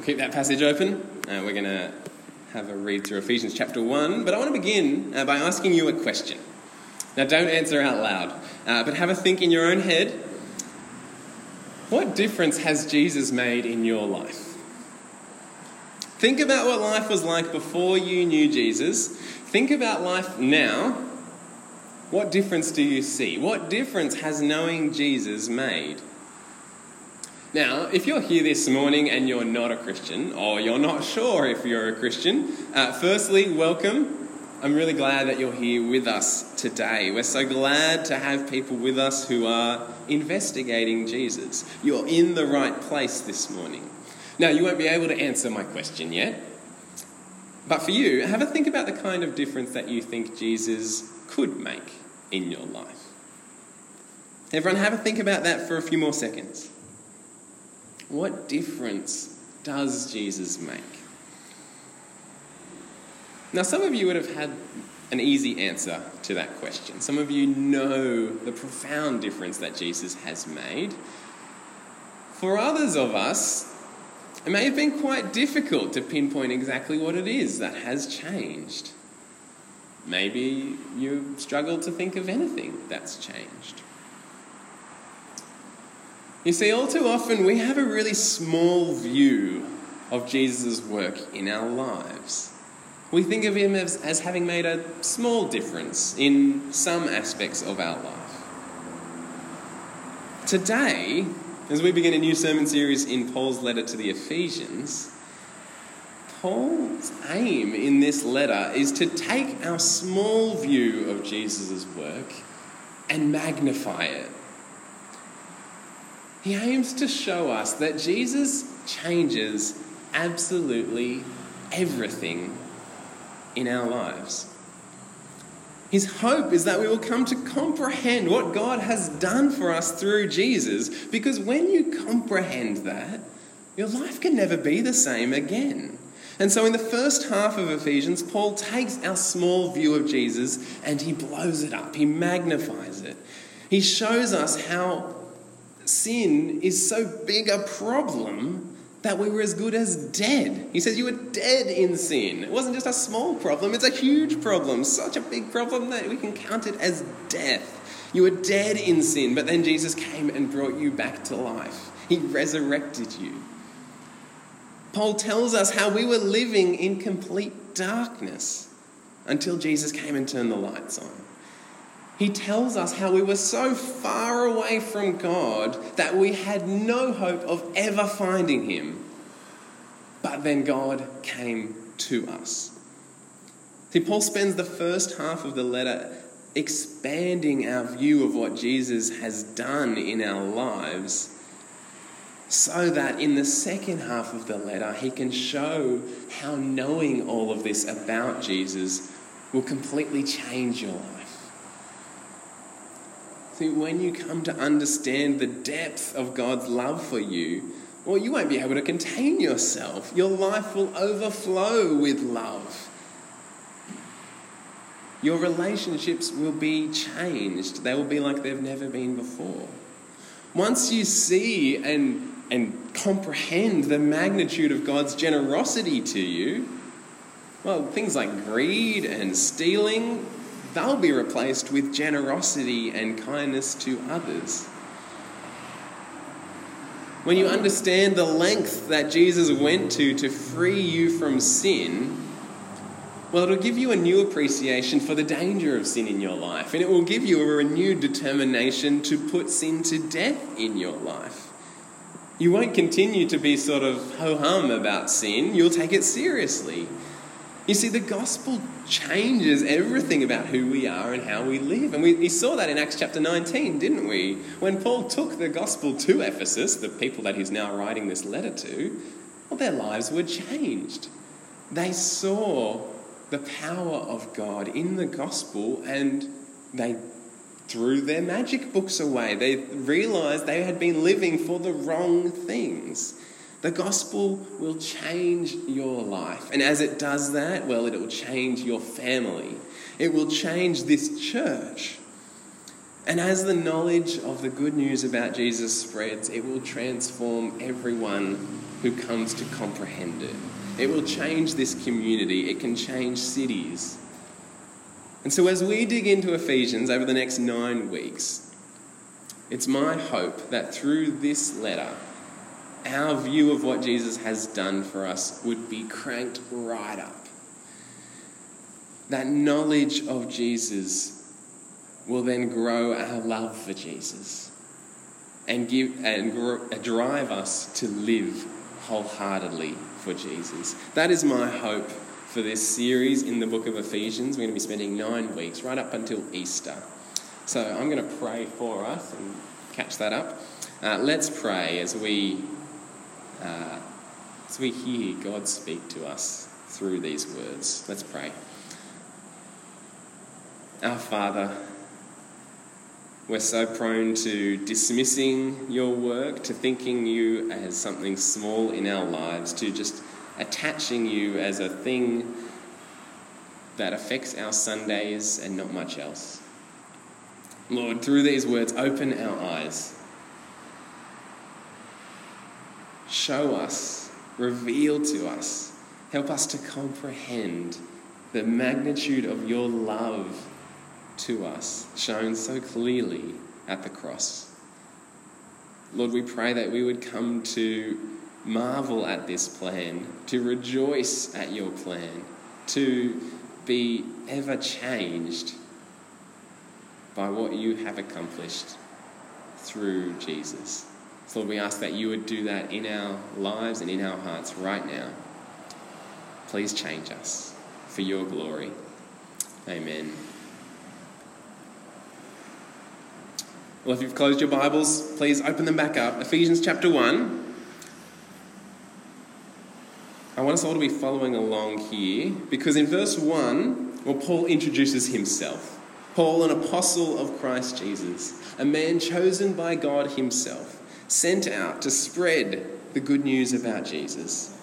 We'll keep that passage open. Uh, we're going to have a read through Ephesians chapter 1, but I want to begin uh, by asking you a question. Now, don't answer out loud, uh, but have a think in your own head. What difference has Jesus made in your life? Think about what life was like before you knew Jesus. Think about life now. What difference do you see? What difference has knowing Jesus made? Now, if you're here this morning and you're not a Christian, or you're not sure if you're a Christian, uh, firstly, welcome. I'm really glad that you're here with us today. We're so glad to have people with us who are investigating Jesus. You're in the right place this morning. Now, you won't be able to answer my question yet, but for you, have a think about the kind of difference that you think Jesus could make in your life. Everyone, have a think about that for a few more seconds. What difference does Jesus make? Now, some of you would have had an easy answer to that question. Some of you know the profound difference that Jesus has made. For others of us, it may have been quite difficult to pinpoint exactly what it is that has changed. Maybe you struggle to think of anything that's changed. You see, all too often we have a really small view of Jesus' work in our lives. We think of him as, as having made a small difference in some aspects of our life. Today, as we begin a new sermon series in Paul's letter to the Ephesians, Paul's aim in this letter is to take our small view of Jesus' work and magnify it he aims to show us that Jesus changes absolutely everything in our lives. His hope is that we will come to comprehend what God has done for us through Jesus, because when you comprehend that, your life can never be the same again. And so, in the first half of Ephesians, Paul takes our small view of Jesus and he blows it up, he magnifies it. He shows us how sin is so big a problem that we were as good as dead. He says you were dead in sin. It wasn't just a small problem, it's a huge problem. Such a big problem that we can count it as death. You were dead in sin, but then Jesus came and brought you back to life. He resurrected you. Paul tells us how we were living in complete darkness until Jesus came and turned the lights on he tells us how we were so far away from God that we had no hope of ever finding Him. But then God came to us. See, Paul spends the first half of the letter expanding our view of what Jesus has done in our lives so that in the second half of the letter he can show how knowing all of this about Jesus will completely change your life. When you come to understand the depth of God's love for you, well, you won't be able to contain yourself. Your life will overflow with love. Your relationships will be changed. They will be like they've never been before. Once you see and, and comprehend the magnitude of God's generosity to you, well, things like greed and stealing, they'll be replaced with generosity and kindness to others. When you understand the length that Jesus went to to free you from sin, well, it'll give you a new appreciation for the danger of sin in your life, and it will give you a renewed determination to put sin to death in your life. You won't continue to be sort of ho hum about sin, you'll take it seriously. You see, the gospel changes everything about who we are and how we live. And we, we, saw that in Acts chapter 19, didn't we? When Paul took the gospel to Ephesus, the people that he's now writing this letter to, well, their lives were changed. They saw the power of God in the gospel and they threw their magic books away. They realized they had been living for the wrong things. The gospel will change your life. And as it does that, well, it will change your family. It will change this church. And as the knowledge of the good news about Jesus spreads, it will transform everyone who comes to comprehend it. It will change this community, it can change cities. And so, as we dig into Ephesians over the next nine weeks, it's my hope that through this letter, our view of what Jesus has done for us would be cranked right up. That knowledge of Jesus will then grow our love for Jesus and, give, and grow, drive us to live wholeheartedly for Jesus. That is my hope for this series in the book of Ephesians. We're going to be spending nine weeks, right up until Easter. So I'm going to pray for us and catch that up. Uh, let's pray as we uh, as we hear God speak to us through these words. Let's pray. Our Father, we're so prone to dismissing your work, to thinking you as something small in our lives, to just attaching you as a thing that affects our Sundays and not much else. Lord, through these words, open our eyes Show us, reveal to us, help us to comprehend the magnitude of your love to us, shown so clearly at the cross. Lord, we pray that we would come to marvel at this plan, to rejoice at your plan, to be ever changed by what you have accomplished through Jesus. So, Lord, we ask that you would do that in our lives and in our hearts right now. Please change us for your glory. Amen. Well, if you've closed your Bibles, please open them back up. Ephesians chapter 1. I want us all to be following along here because in verse 1, well, Paul introduces himself. Paul, an apostle of Christ Jesus, a man chosen by God himself sent out to spread the good news about Jesus.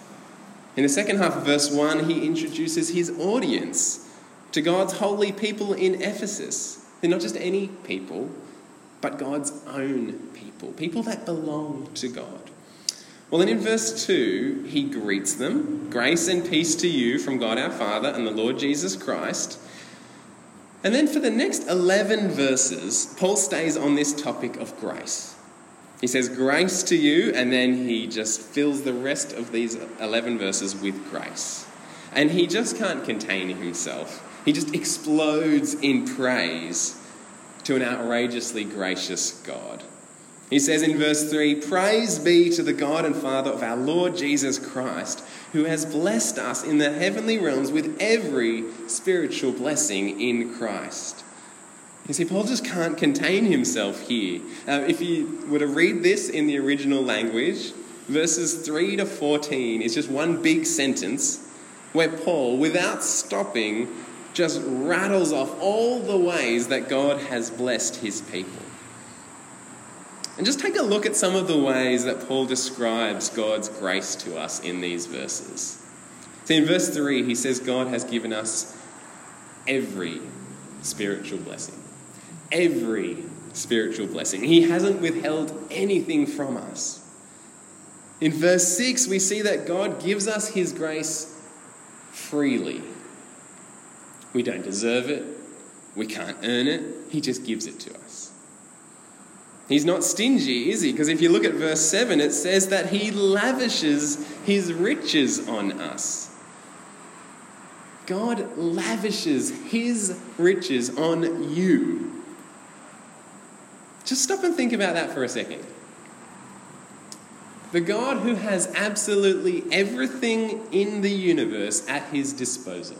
In the second half of verse 1, he introduces his audience to God's holy people in Ephesus. They're not just any people, but God's own people, people that belong to God. Well, then in verse 2, he greets them Grace and peace to you from God our Father and the Lord Jesus Christ. And then for the next 11 verses, Paul stays on this topic of grace. He says, Grace to you, and then he just fills the rest of these 11 verses with grace. And he just can't contain himself. He just explodes in praise to an outrageously gracious God. He says in verse 3 Praise be to the God and Father of our Lord Jesus Christ, who has blessed us in the heavenly realms with every spiritual blessing in Christ. You see, Paul just can't contain himself here. Uh, if you were to read this in the original language, verses 3 to 14 is just one big sentence where Paul, without stopping, just rattles off all the ways that God has blessed his people. And just take a look at some of the ways that Paul describes God's grace to us in these verses. So in verse 3, he says, God has given us every spiritual blessing every spiritual blessing. He hasn't withheld anything from us. In verse 6, we see that God gives us His grace freely. We don't deserve it, we can't earn it, He just gives it to us. He's not stingy, is He? Because if you look at verse 7, it says that He lavishes His riches on us. God lavishes His riches on you. Just stop and think about that for a second. The God who has absolutely everything in the universe at his disposal.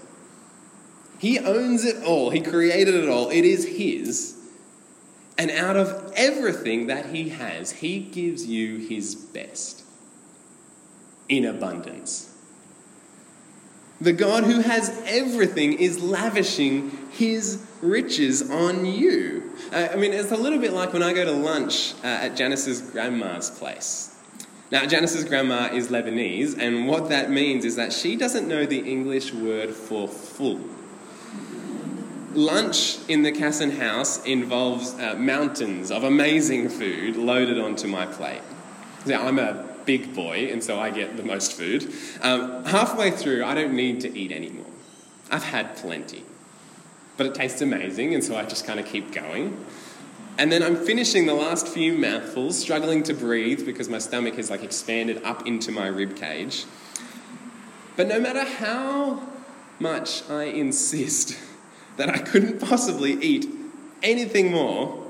He owns it all, he created it all, it is his. And out of everything that he has, he gives you his best in abundance. The God who has everything is lavishing his riches on you. Uh, I mean, it's a little bit like when I go to lunch uh, at Janice's grandma's place. Now, Janice's grandma is Lebanese, and what that means is that she doesn't know the English word for full. lunch in the Casson house involves uh, mountains of amazing food loaded onto my plate. Now, I'm a big boy, and so I get the most food. Um, halfway through, I don't need to eat anymore. I've had plenty. But it tastes amazing, and so I just kind of keep going. And then I'm finishing the last few mouthfuls, struggling to breathe because my stomach has like expanded up into my rib cage. But no matter how much I insist that I couldn't possibly eat anything more,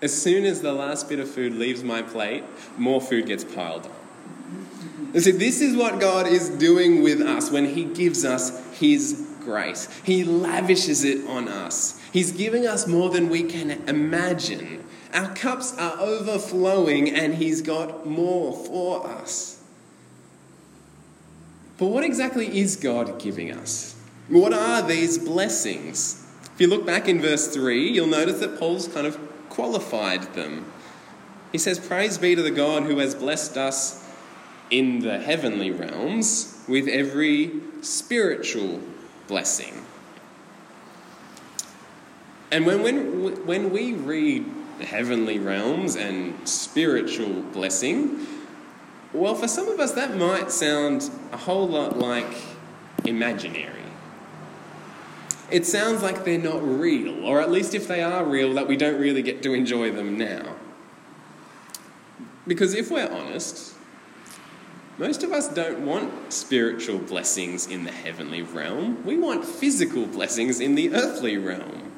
as soon as the last bit of food leaves my plate, more food gets piled up. You see, this is what God is doing with us when He gives us His grace. He lavishes it on us. He's giving us more than we can imagine. Our cups are overflowing, and He's got more for us. But what exactly is God giving us? What are these blessings? If you look back in verse 3, you'll notice that Paul's kind of qualified them. He says, Praise be to the God who has blessed us in the heavenly realms with every spiritual blessing. And when, when, when we read heavenly realms and spiritual blessing, well, for some of us, that might sound a whole lot like imaginary. It sounds like they're not real, or at least if they are real, that we don't really get to enjoy them now. Because if we're honest, most of us don't want spiritual blessings in the heavenly realm. We want physical blessings in the earthly realm.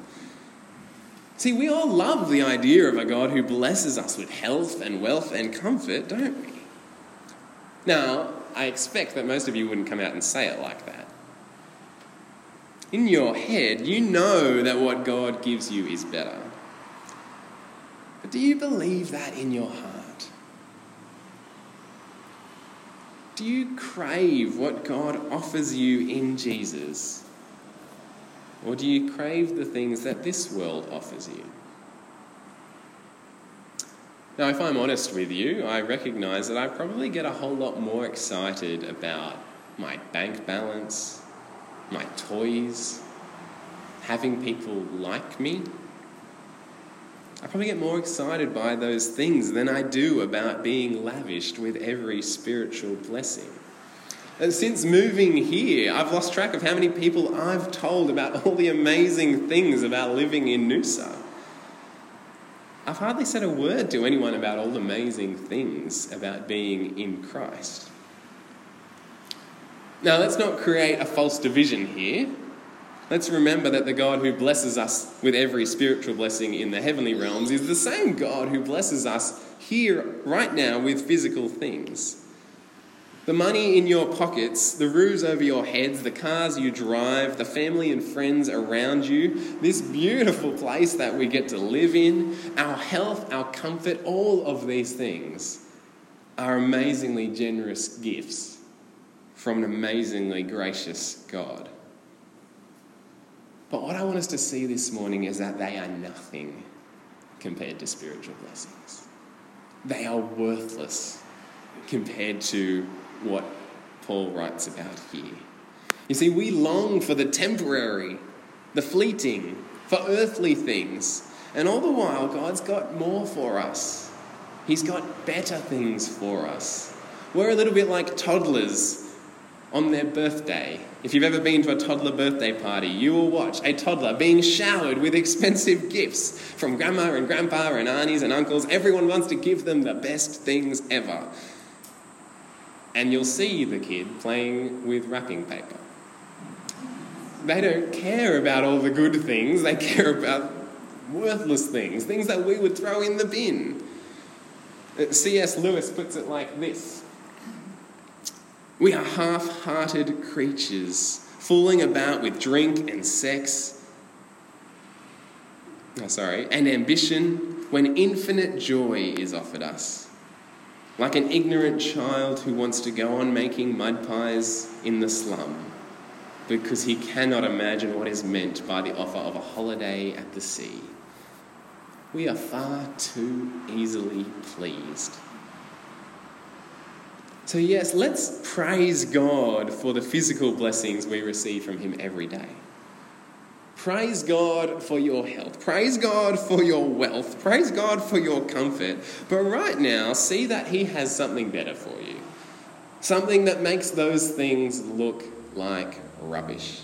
See, we all love the idea of a God who blesses us with health and wealth and comfort, don't we? Now, I expect that most of you wouldn't come out and say it like that. In your head, you know that what God gives you is better. But do you believe that in your heart? Do you crave what God offers you in Jesus? Or do you crave the things that this world offers you? Now, if I'm honest with you, I recognize that I probably get a whole lot more excited about my bank balance, my toys, having people like me, I probably get more excited by those things than I do about being lavished with every spiritual blessing. And since moving here, I've lost track of how many people I've told about all the amazing things about living in Noosa. I've hardly said a word to anyone about all the amazing things about being in Christ. Now, let's not create a false division here. Let's remember that the God who blesses us with every spiritual blessing in the heavenly realms is the same God who blesses us here, right now, with physical things. The money in your pockets, the roofs over your heads, the cars you drive, the family and friends around you, this beautiful place that we get to live in, our health, our comfort, all of these things are amazingly generous gifts from an amazingly gracious God. But what I want us to see this morning is that they are nothing compared to spiritual blessings. They are worthless compared to what Paul writes about here. You see, we long for the temporary, the fleeting, for earthly things. And all the while, God's got more for us. He's got better things for us. We're a little bit like toddlers on their birthday. If you've ever been to a toddler birthday party, you will watch a toddler being showered with expensive gifts from grandma and grandpa and aunties and uncles. Everyone wants to give them the best things ever. And you'll see the kid playing with wrapping paper. They don't care about all the good things, they care about worthless things, things that we would throw in the bin. Uh, C.S. Lewis puts it like this we are half hearted creatures, fooling about with drink and sex. Oh, sorry, and ambition when infinite joy is offered us. Like an ignorant child who wants to go on making mud pies in the slum because he cannot imagine what is meant by the offer of a holiday at the sea. We are far too easily pleased. So, yes, let's praise God for the physical blessings we receive from Him every day. Praise God for your health. Praise God for your wealth. Praise God for your comfort. But right now, see that He has something better for you. Something that makes those things look like rubbish.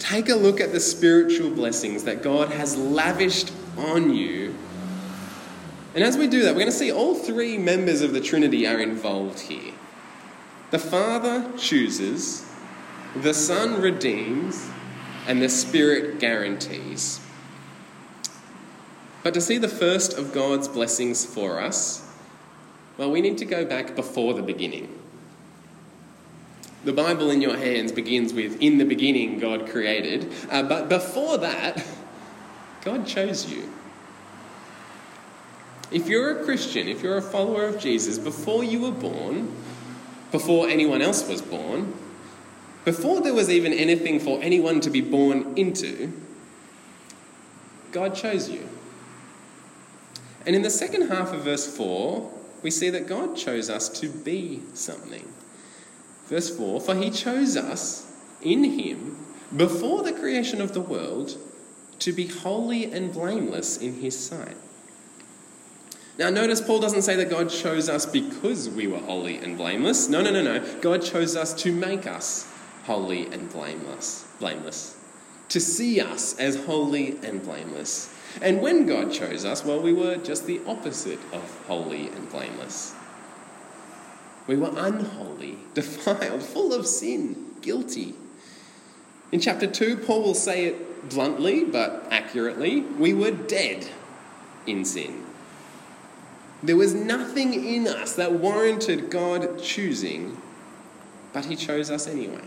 Take a look at the spiritual blessings that God has lavished on you. And as we do that, we're going to see all three members of the Trinity are involved here. The Father chooses, the Son redeems, and the Spirit guarantees. But to see the first of God's blessings for us, well, we need to go back before the beginning. The Bible in your hands begins with, In the beginning, God created. Uh, but before that, God chose you. If you're a Christian, if you're a follower of Jesus, before you were born, before anyone else was born, before there was even anything for anyone to be born into, God chose you. And in the second half of verse 4, we see that God chose us to be something. Verse 4 For he chose us in him before the creation of the world to be holy and blameless in his sight. Now, notice Paul doesn't say that God chose us because we were holy and blameless. No, no, no, no. God chose us to make us holy and blameless, blameless, to see us as holy and blameless. And when God chose us, well, we were just the opposite of holy and blameless. We were unholy, defiled, full of sin, guilty. In chapter 2, Paul will say it bluntly but accurately we were dead in sin. There was nothing in us that warranted God choosing, but He chose us anyway.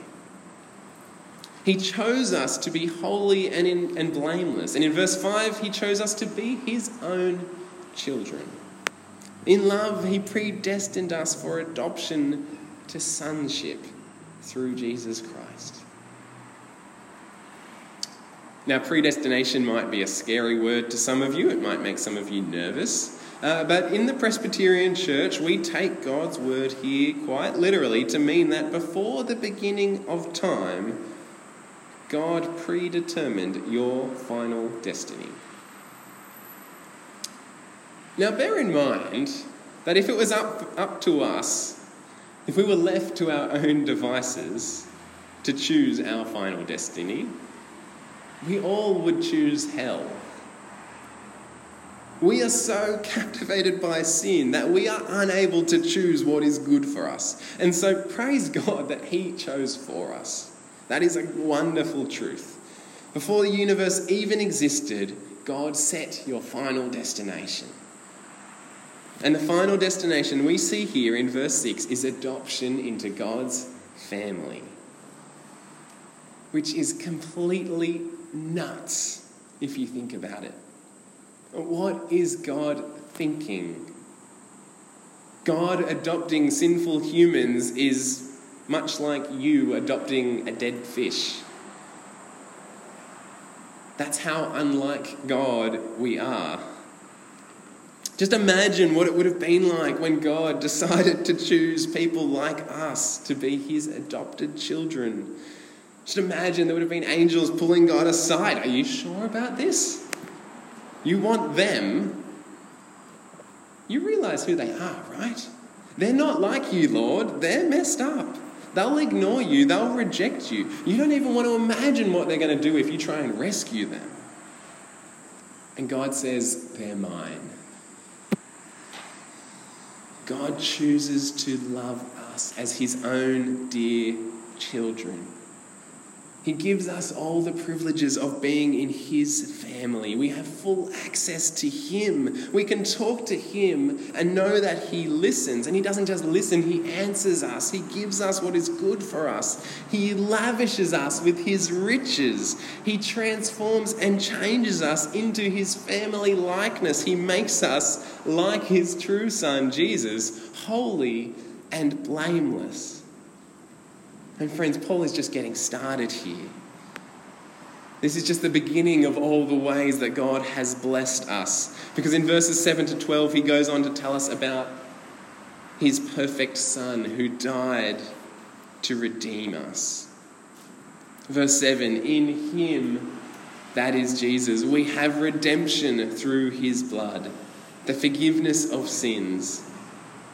He chose us to be holy and, in, and blameless. And in verse 5, He chose us to be His own children. In love, He predestined us for adoption to sonship through Jesus Christ. Now, predestination might be a scary word to some of you, it might make some of you nervous. Uh, but in the Presbyterian Church, we take God's word here quite literally to mean that before the beginning of time, God predetermined your final destiny. Now, bear in mind that if it was up, up to us, if we were left to our own devices to choose our final destiny, we all would choose hell. We are so captivated by sin that we are unable to choose what is good for us. And so, praise God that He chose for us. That is a wonderful truth. Before the universe even existed, God set your final destination. And the final destination we see here in verse 6 is adoption into God's family, which is completely nuts if you think about it. What is God thinking? God adopting sinful humans is much like you adopting a dead fish. That's how unlike God we are. Just imagine what it would have been like when God decided to choose people like us to be his adopted children. Just imagine there would have been angels pulling God aside. Are you sure about this? You want them. You realize who they are, right? They're not like you, Lord. They're messed up. They'll ignore you, they'll reject you. You don't even want to imagine what they're going to do if you try and rescue them. And God says, They're mine. God chooses to love us as his own dear children. He gives us all the privileges of being in His family. We have full access to Him. We can talk to Him and know that He listens. And He doesn't just listen, He answers us. He gives us what is good for us. He lavishes us with His riches. He transforms and changes us into His family likeness. He makes us like His true Son, Jesus, holy and blameless. And friends, Paul is just getting started here. This is just the beginning of all the ways that God has blessed us. Because in verses 7 to 12, he goes on to tell us about his perfect Son who died to redeem us. Verse 7 In him That is Jesus. We have redemption through his blood, the forgiveness of sins,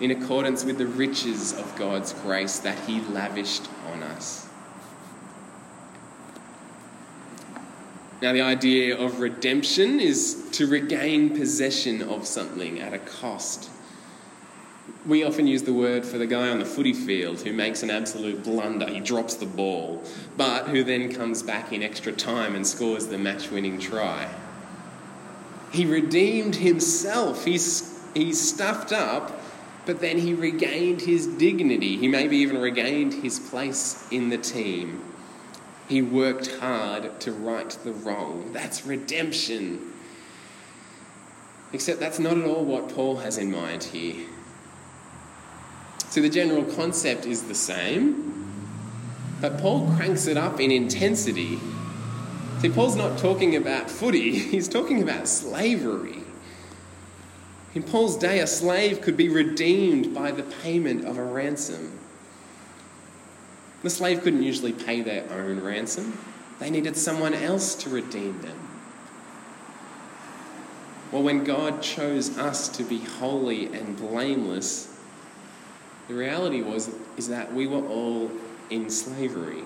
in accordance with the riches of God's grace that he lavished on us. Now, the idea of redemption is to regain possession of something at a cost. We often use the word for the guy on the footy field who makes an absolute blunder. He drops the ball, but who then comes back in extra time and scores the match winning try. He redeemed himself. He's, he stuffed up, but then he regained his dignity. He maybe even regained his place in the team. He worked hard to right the wrong. That's redemption. Except that's not at all what Paul has in mind here. So the general concept is the same, but Paul cranks it up in intensity. See, Paul's not talking about footy, he's talking about slavery. In Paul's day, a slave could be redeemed by the payment of a ransom. The slave couldn't usually pay their own ransom, they needed someone else to redeem them. Well, when God chose us to be holy and blameless, the reality was is that we were all in slavery.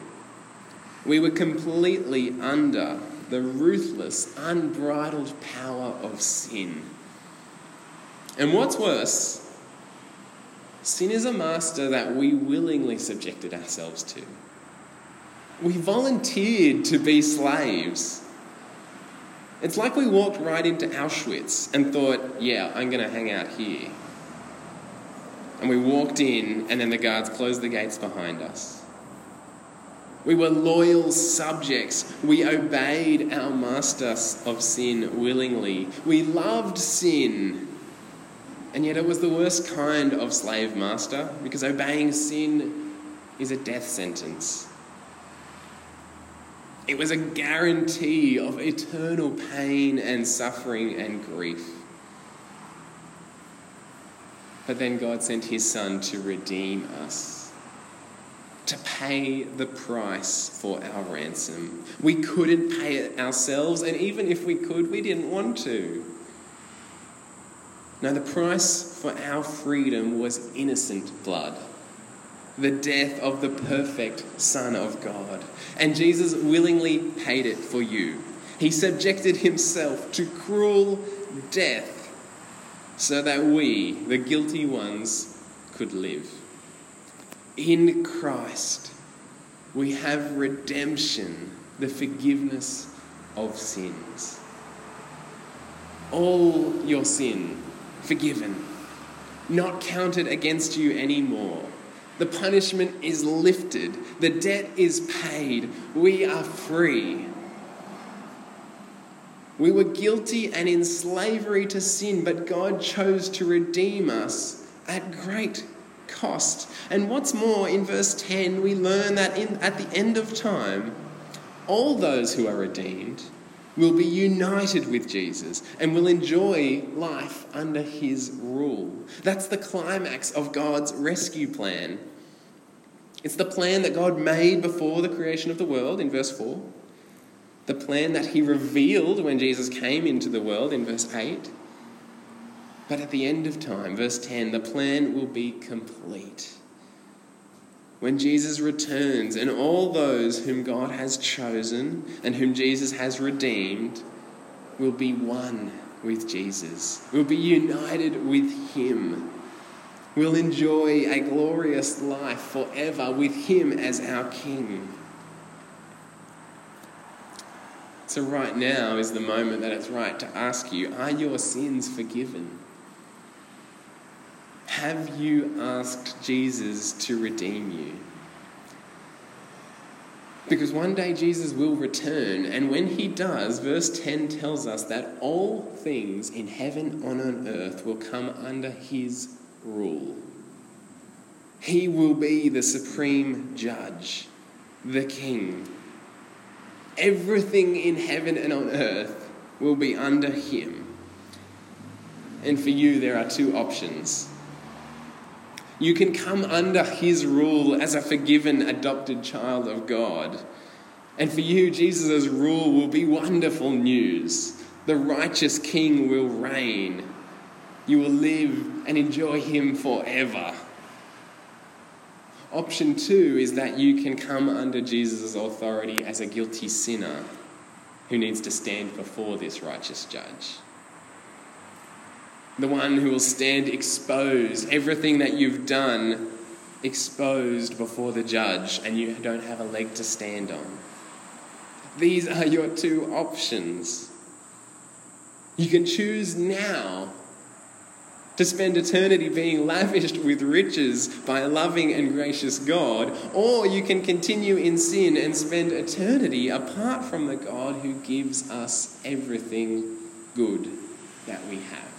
We were completely under the ruthless, unbridled power of sin. And what's worse, Sin is a master that we willingly subjected ourselves to. We volunteered to be slaves. It's like we walked right into Auschwitz and thought, yeah, I'm going to hang out here. And we walked in, and then the guards closed the gates behind us. We were loyal subjects. We obeyed our master of sin willingly. We loved sin and yet it was the worst kind of slave master because obeying sin is a death sentence. It was a guarantee of eternal pain and suffering and grief. But then God sent his Son to redeem us, to pay the price for our ransom. We couldn't pay it ourselves, and even if we could, we didn't want to. No, the price for our freedom was innocent blood. The death of the perfect Son of God. And Jesus willingly paid it for you. He subjected himself to cruel death so that we, the guilty ones, could live. In Christ, we have redemption, the forgiveness of sins. All your sin forgiven, not counted against you anymore. The punishment is lifted, the debt is paid, we are free. We were guilty and in slavery to sin, but God chose to redeem us at great cost. And what's more, in verse 10, we learn that in, at the end of time, all those who are redeemed will be united with Jesus and will enjoy life under his rule. That's the climax of God's rescue plan. It's the plan that God made before the creation of the world in verse 4, the plan that he revealed when Jesus came into the world in verse 8. But at the end of time, verse 10, the plan will be complete when Jesus returns and all those whom God has chosen and whom Jesus has redeemed will be one with Jesus, will be united with Him. We'll enjoy a glorious life forever with Him as our King. So, right now is the moment that it's right to ask you are your sins forgiven? Have you asked Jesus to redeem you? Because one day Jesus will return, and when he does, verse 10 tells us that all things in heaven and on earth will come under his rule. He will be the supreme judge, the king. Everything in heaven and on earth will be under him. And for you, there are two options you can come under his rule as a forgiven, adopted child of God, And for you, Jesus' rule will be wonderful news. The righteous king will reign. You will live and enjoy him forever. Option two is that you can come under Jesus' authority as a guilty sinner who needs to stand before this righteous judge. The one who will stand exposed, everything that you've done exposed before the judge, and you don't have a leg to stand on. These are your two options. You can choose now to spend eternity being lavished with riches by a loving and gracious God, or you can continue in sin and spend eternity apart from the God who gives us everything good that we have.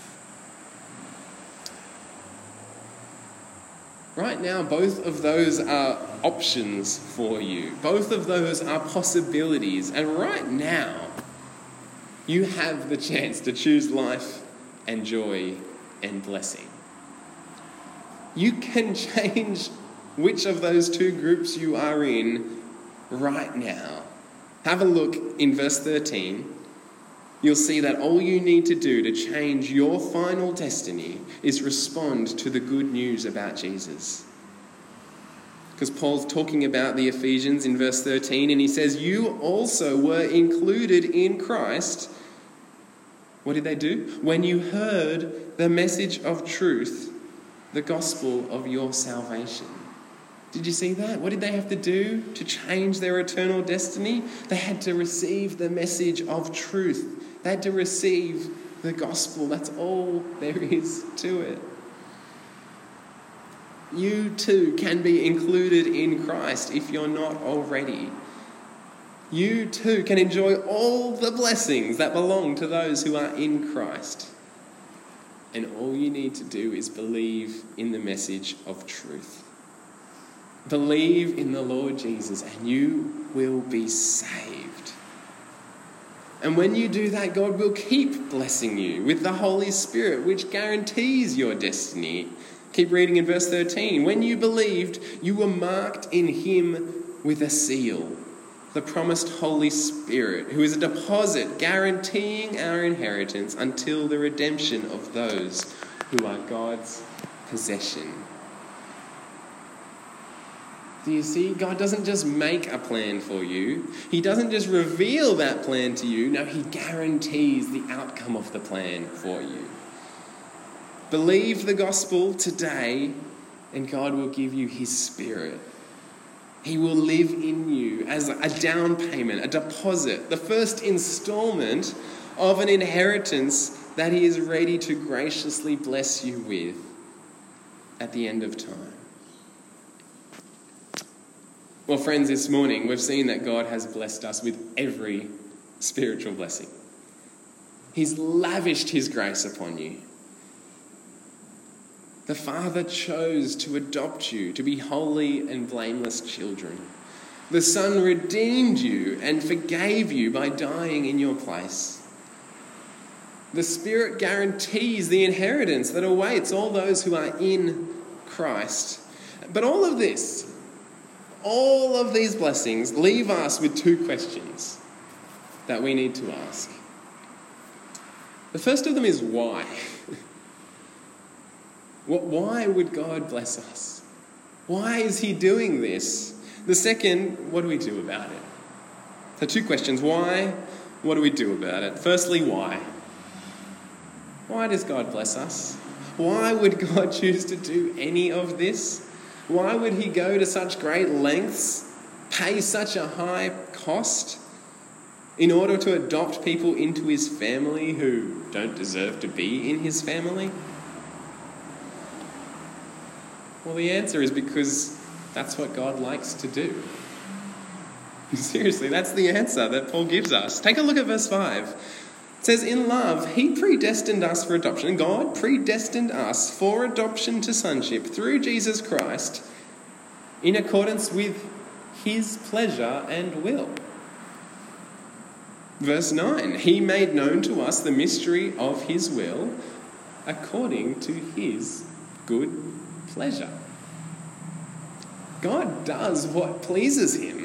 Right now, both of those are options for you. Both of those are possibilities. And right now, you have the chance to choose life and joy and blessing. You can change which of those two groups you are in right now. Have a look in verse 13 you'll see that all you need to do to change your final destiny is respond to the good news about Jesus. Because Paul's talking about the Ephesians in verse 13, and he says, You also were included in Christ. What did they do? When you heard the message of truth, the gospel of your salvation. Did you see that? What did they have to do to change their eternal destiny? They had to receive the message of truth. They had to receive the gospel. That's all there is to it. You too can be included in Christ if you're not already. You too can enjoy all the blessings that belong to those who are in Christ. And all you need to do is believe in the message of truth. Believe in the Lord Jesus, and you will be saved. And when you do that, God will keep blessing you with the Holy Spirit, which guarantees your destiny. Keep reading in verse 13. When you believed, you were marked in Him with a seal, the promised Holy Spirit, who is a deposit guaranteeing our inheritance until the redemption of those who are God's possession. Do you see? God doesn't just make a plan for you, He doesn't just reveal that plan to you. No, He guarantees the outcome of the plan for you. Believe the gospel today, and God will give you His Spirit. He will live in you as a down payment, a deposit, the first installment of an inheritance that He is ready to graciously bless you with at the end of time. Well, friends, this morning we've seen that God has blessed us with every spiritual blessing. He's lavished His grace upon you. The Father chose to adopt you to be holy and blameless children. The Son redeemed you and forgave you by dying in your place. The Spirit guarantees the inheritance that awaits all those who are in Christ. But all of this, all of these blessings leave us with two questions that we need to ask. The first of them is why? why would God bless us? Why is He doing this? The second, what do we do about it? So, two questions why? What do we do about it? Firstly, why? Why does God bless us? Why would God choose to do any of this? Why would he go to such great lengths, pay such a high cost, in order to adopt people into his family who don't deserve to be in his family? Well, the answer is because that's what God likes to do. Seriously, that's the answer that Paul gives us. Take a look at verse 5 says, In love, he predestined us for adoption. God predestined us for adoption to sonship through Jesus Christ in accordance with his pleasure and will. Verse 9 He made known to us the mystery of his will according to his good pleasure. God does what pleases him.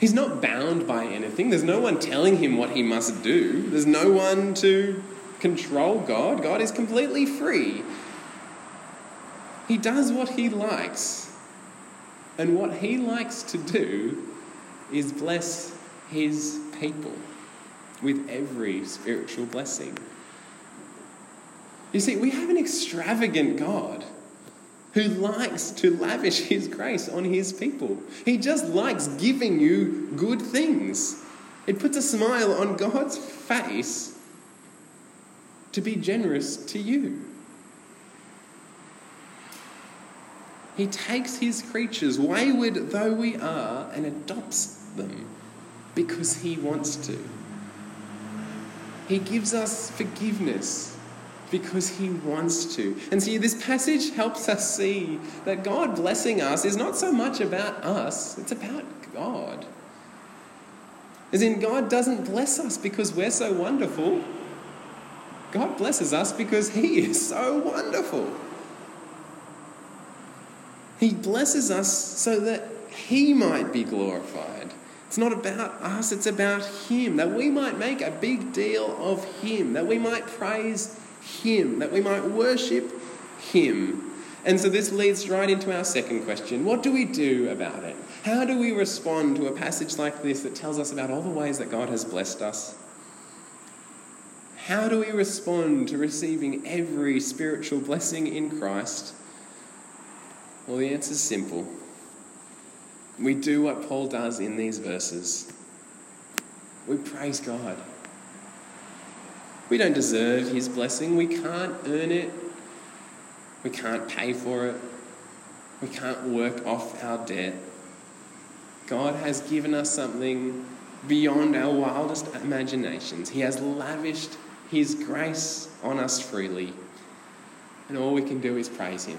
He's not bound by anything. There's no one telling him what he must do. There's no one to control God. God is completely free. He does what he likes. And what he likes to do is bless his people with every spiritual blessing. You see, we have an extravagant God who likes to lavish his grace on his people. He just likes giving you good things. It puts a smile on God's face to be generous to you. He takes his creatures, wayward though we are, and adopts them because he wants to. He gives us forgiveness because he wants to. And see, this passage helps us see that God blessing us is not so much about us, it's about God. As in, God doesn't bless us because we're so wonderful. God blesses us because He is so wonderful. He blesses us so that He might be glorified. It's not about us, it's about Him, that we might make a big deal of Him, that we might praise him, that we might worship Him. And so this leads right into our second question What do we do about it? How do we respond to a passage like this that tells us about all the ways that God has blessed us? How do we respond to receiving every spiritual blessing in Christ? Well, the answer is simple. We do what Paul does in these verses. We praise God. We don't deserve His blessing. We can't earn it. We can't pay for it. We can't work off our debt. God has given us something beyond our wildest imaginations. He has lavished His grace on us freely. And all we can do is praise Him.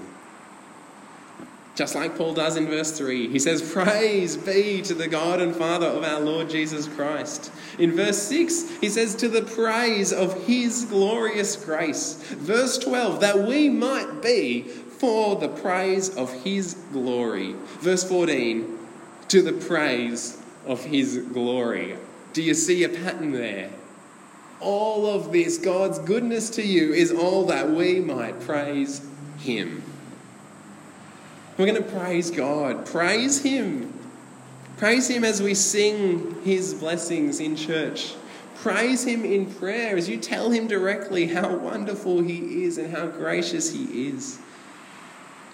Just like Paul does in verse 3, he says, Praise be to the God and Father of our Lord Jesus Christ. In verse 6, he says, To the praise of his glorious grace. Verse 12, that we might be for the praise of his glory. Verse 14, to the praise of his glory. Do you see a pattern there? All of this, God's goodness to you, is all that we might praise him. We're going to praise God. Praise Him. Praise Him as we sing His blessings in church. Praise Him in prayer as you tell Him directly how wonderful He is and how gracious He is.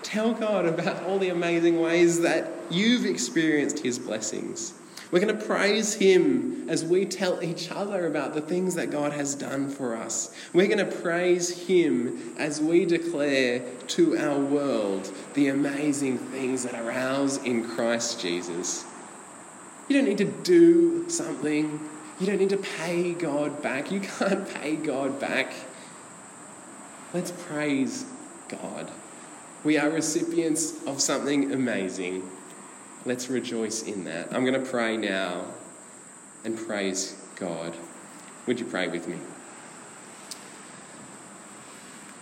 Tell God about all the amazing ways that you've experienced His blessings. We're going to praise Him as we tell each other about the things that God has done for us. We're going to praise Him as we declare to our world the amazing things that are ours in Christ Jesus. You don't need to do something, you don't need to pay God back. You can't pay God back. Let's praise God. We are recipients of something amazing. Let's rejoice in that. I'm going to pray now and praise God. Would you pray with me?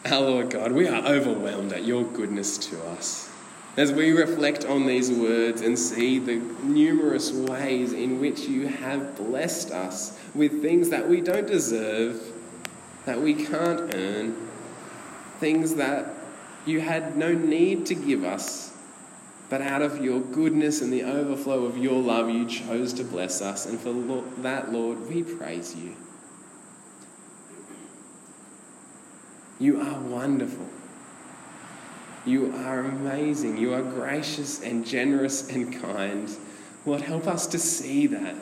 Our Lord God, we are overwhelmed at your goodness to us. As we reflect on these words and see the numerous ways in which you have blessed us with things that we don't deserve, that we can't earn, things that you had no need to give us, but out of your goodness and the overflow of your love, you chose to bless us. And for that, Lord, we praise you. You are wonderful. You are amazing. You are gracious and generous and kind. Lord, help us to see that.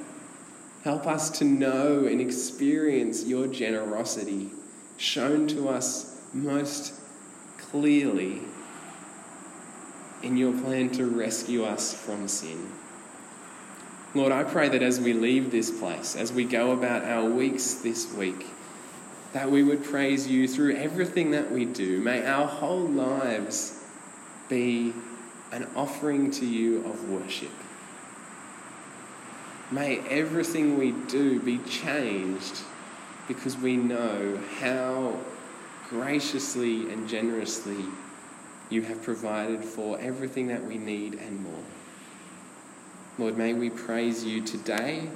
Help us to know and experience your generosity shown to us most clearly in your plan to rescue us from sin. Lord, I pray that as we leave this place, as we go about our weeks this week, that we would praise you through everything that we do. May our whole lives be an offering to you of worship. May everything we do be changed because we know how graciously and generously you have provided for everything that we need and more. Lord, may we praise you today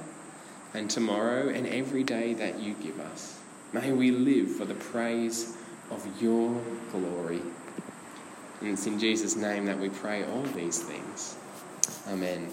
and tomorrow and every day that you give us. May we live for the praise of your glory. And it's in Jesus' name that we pray all these things. Amen.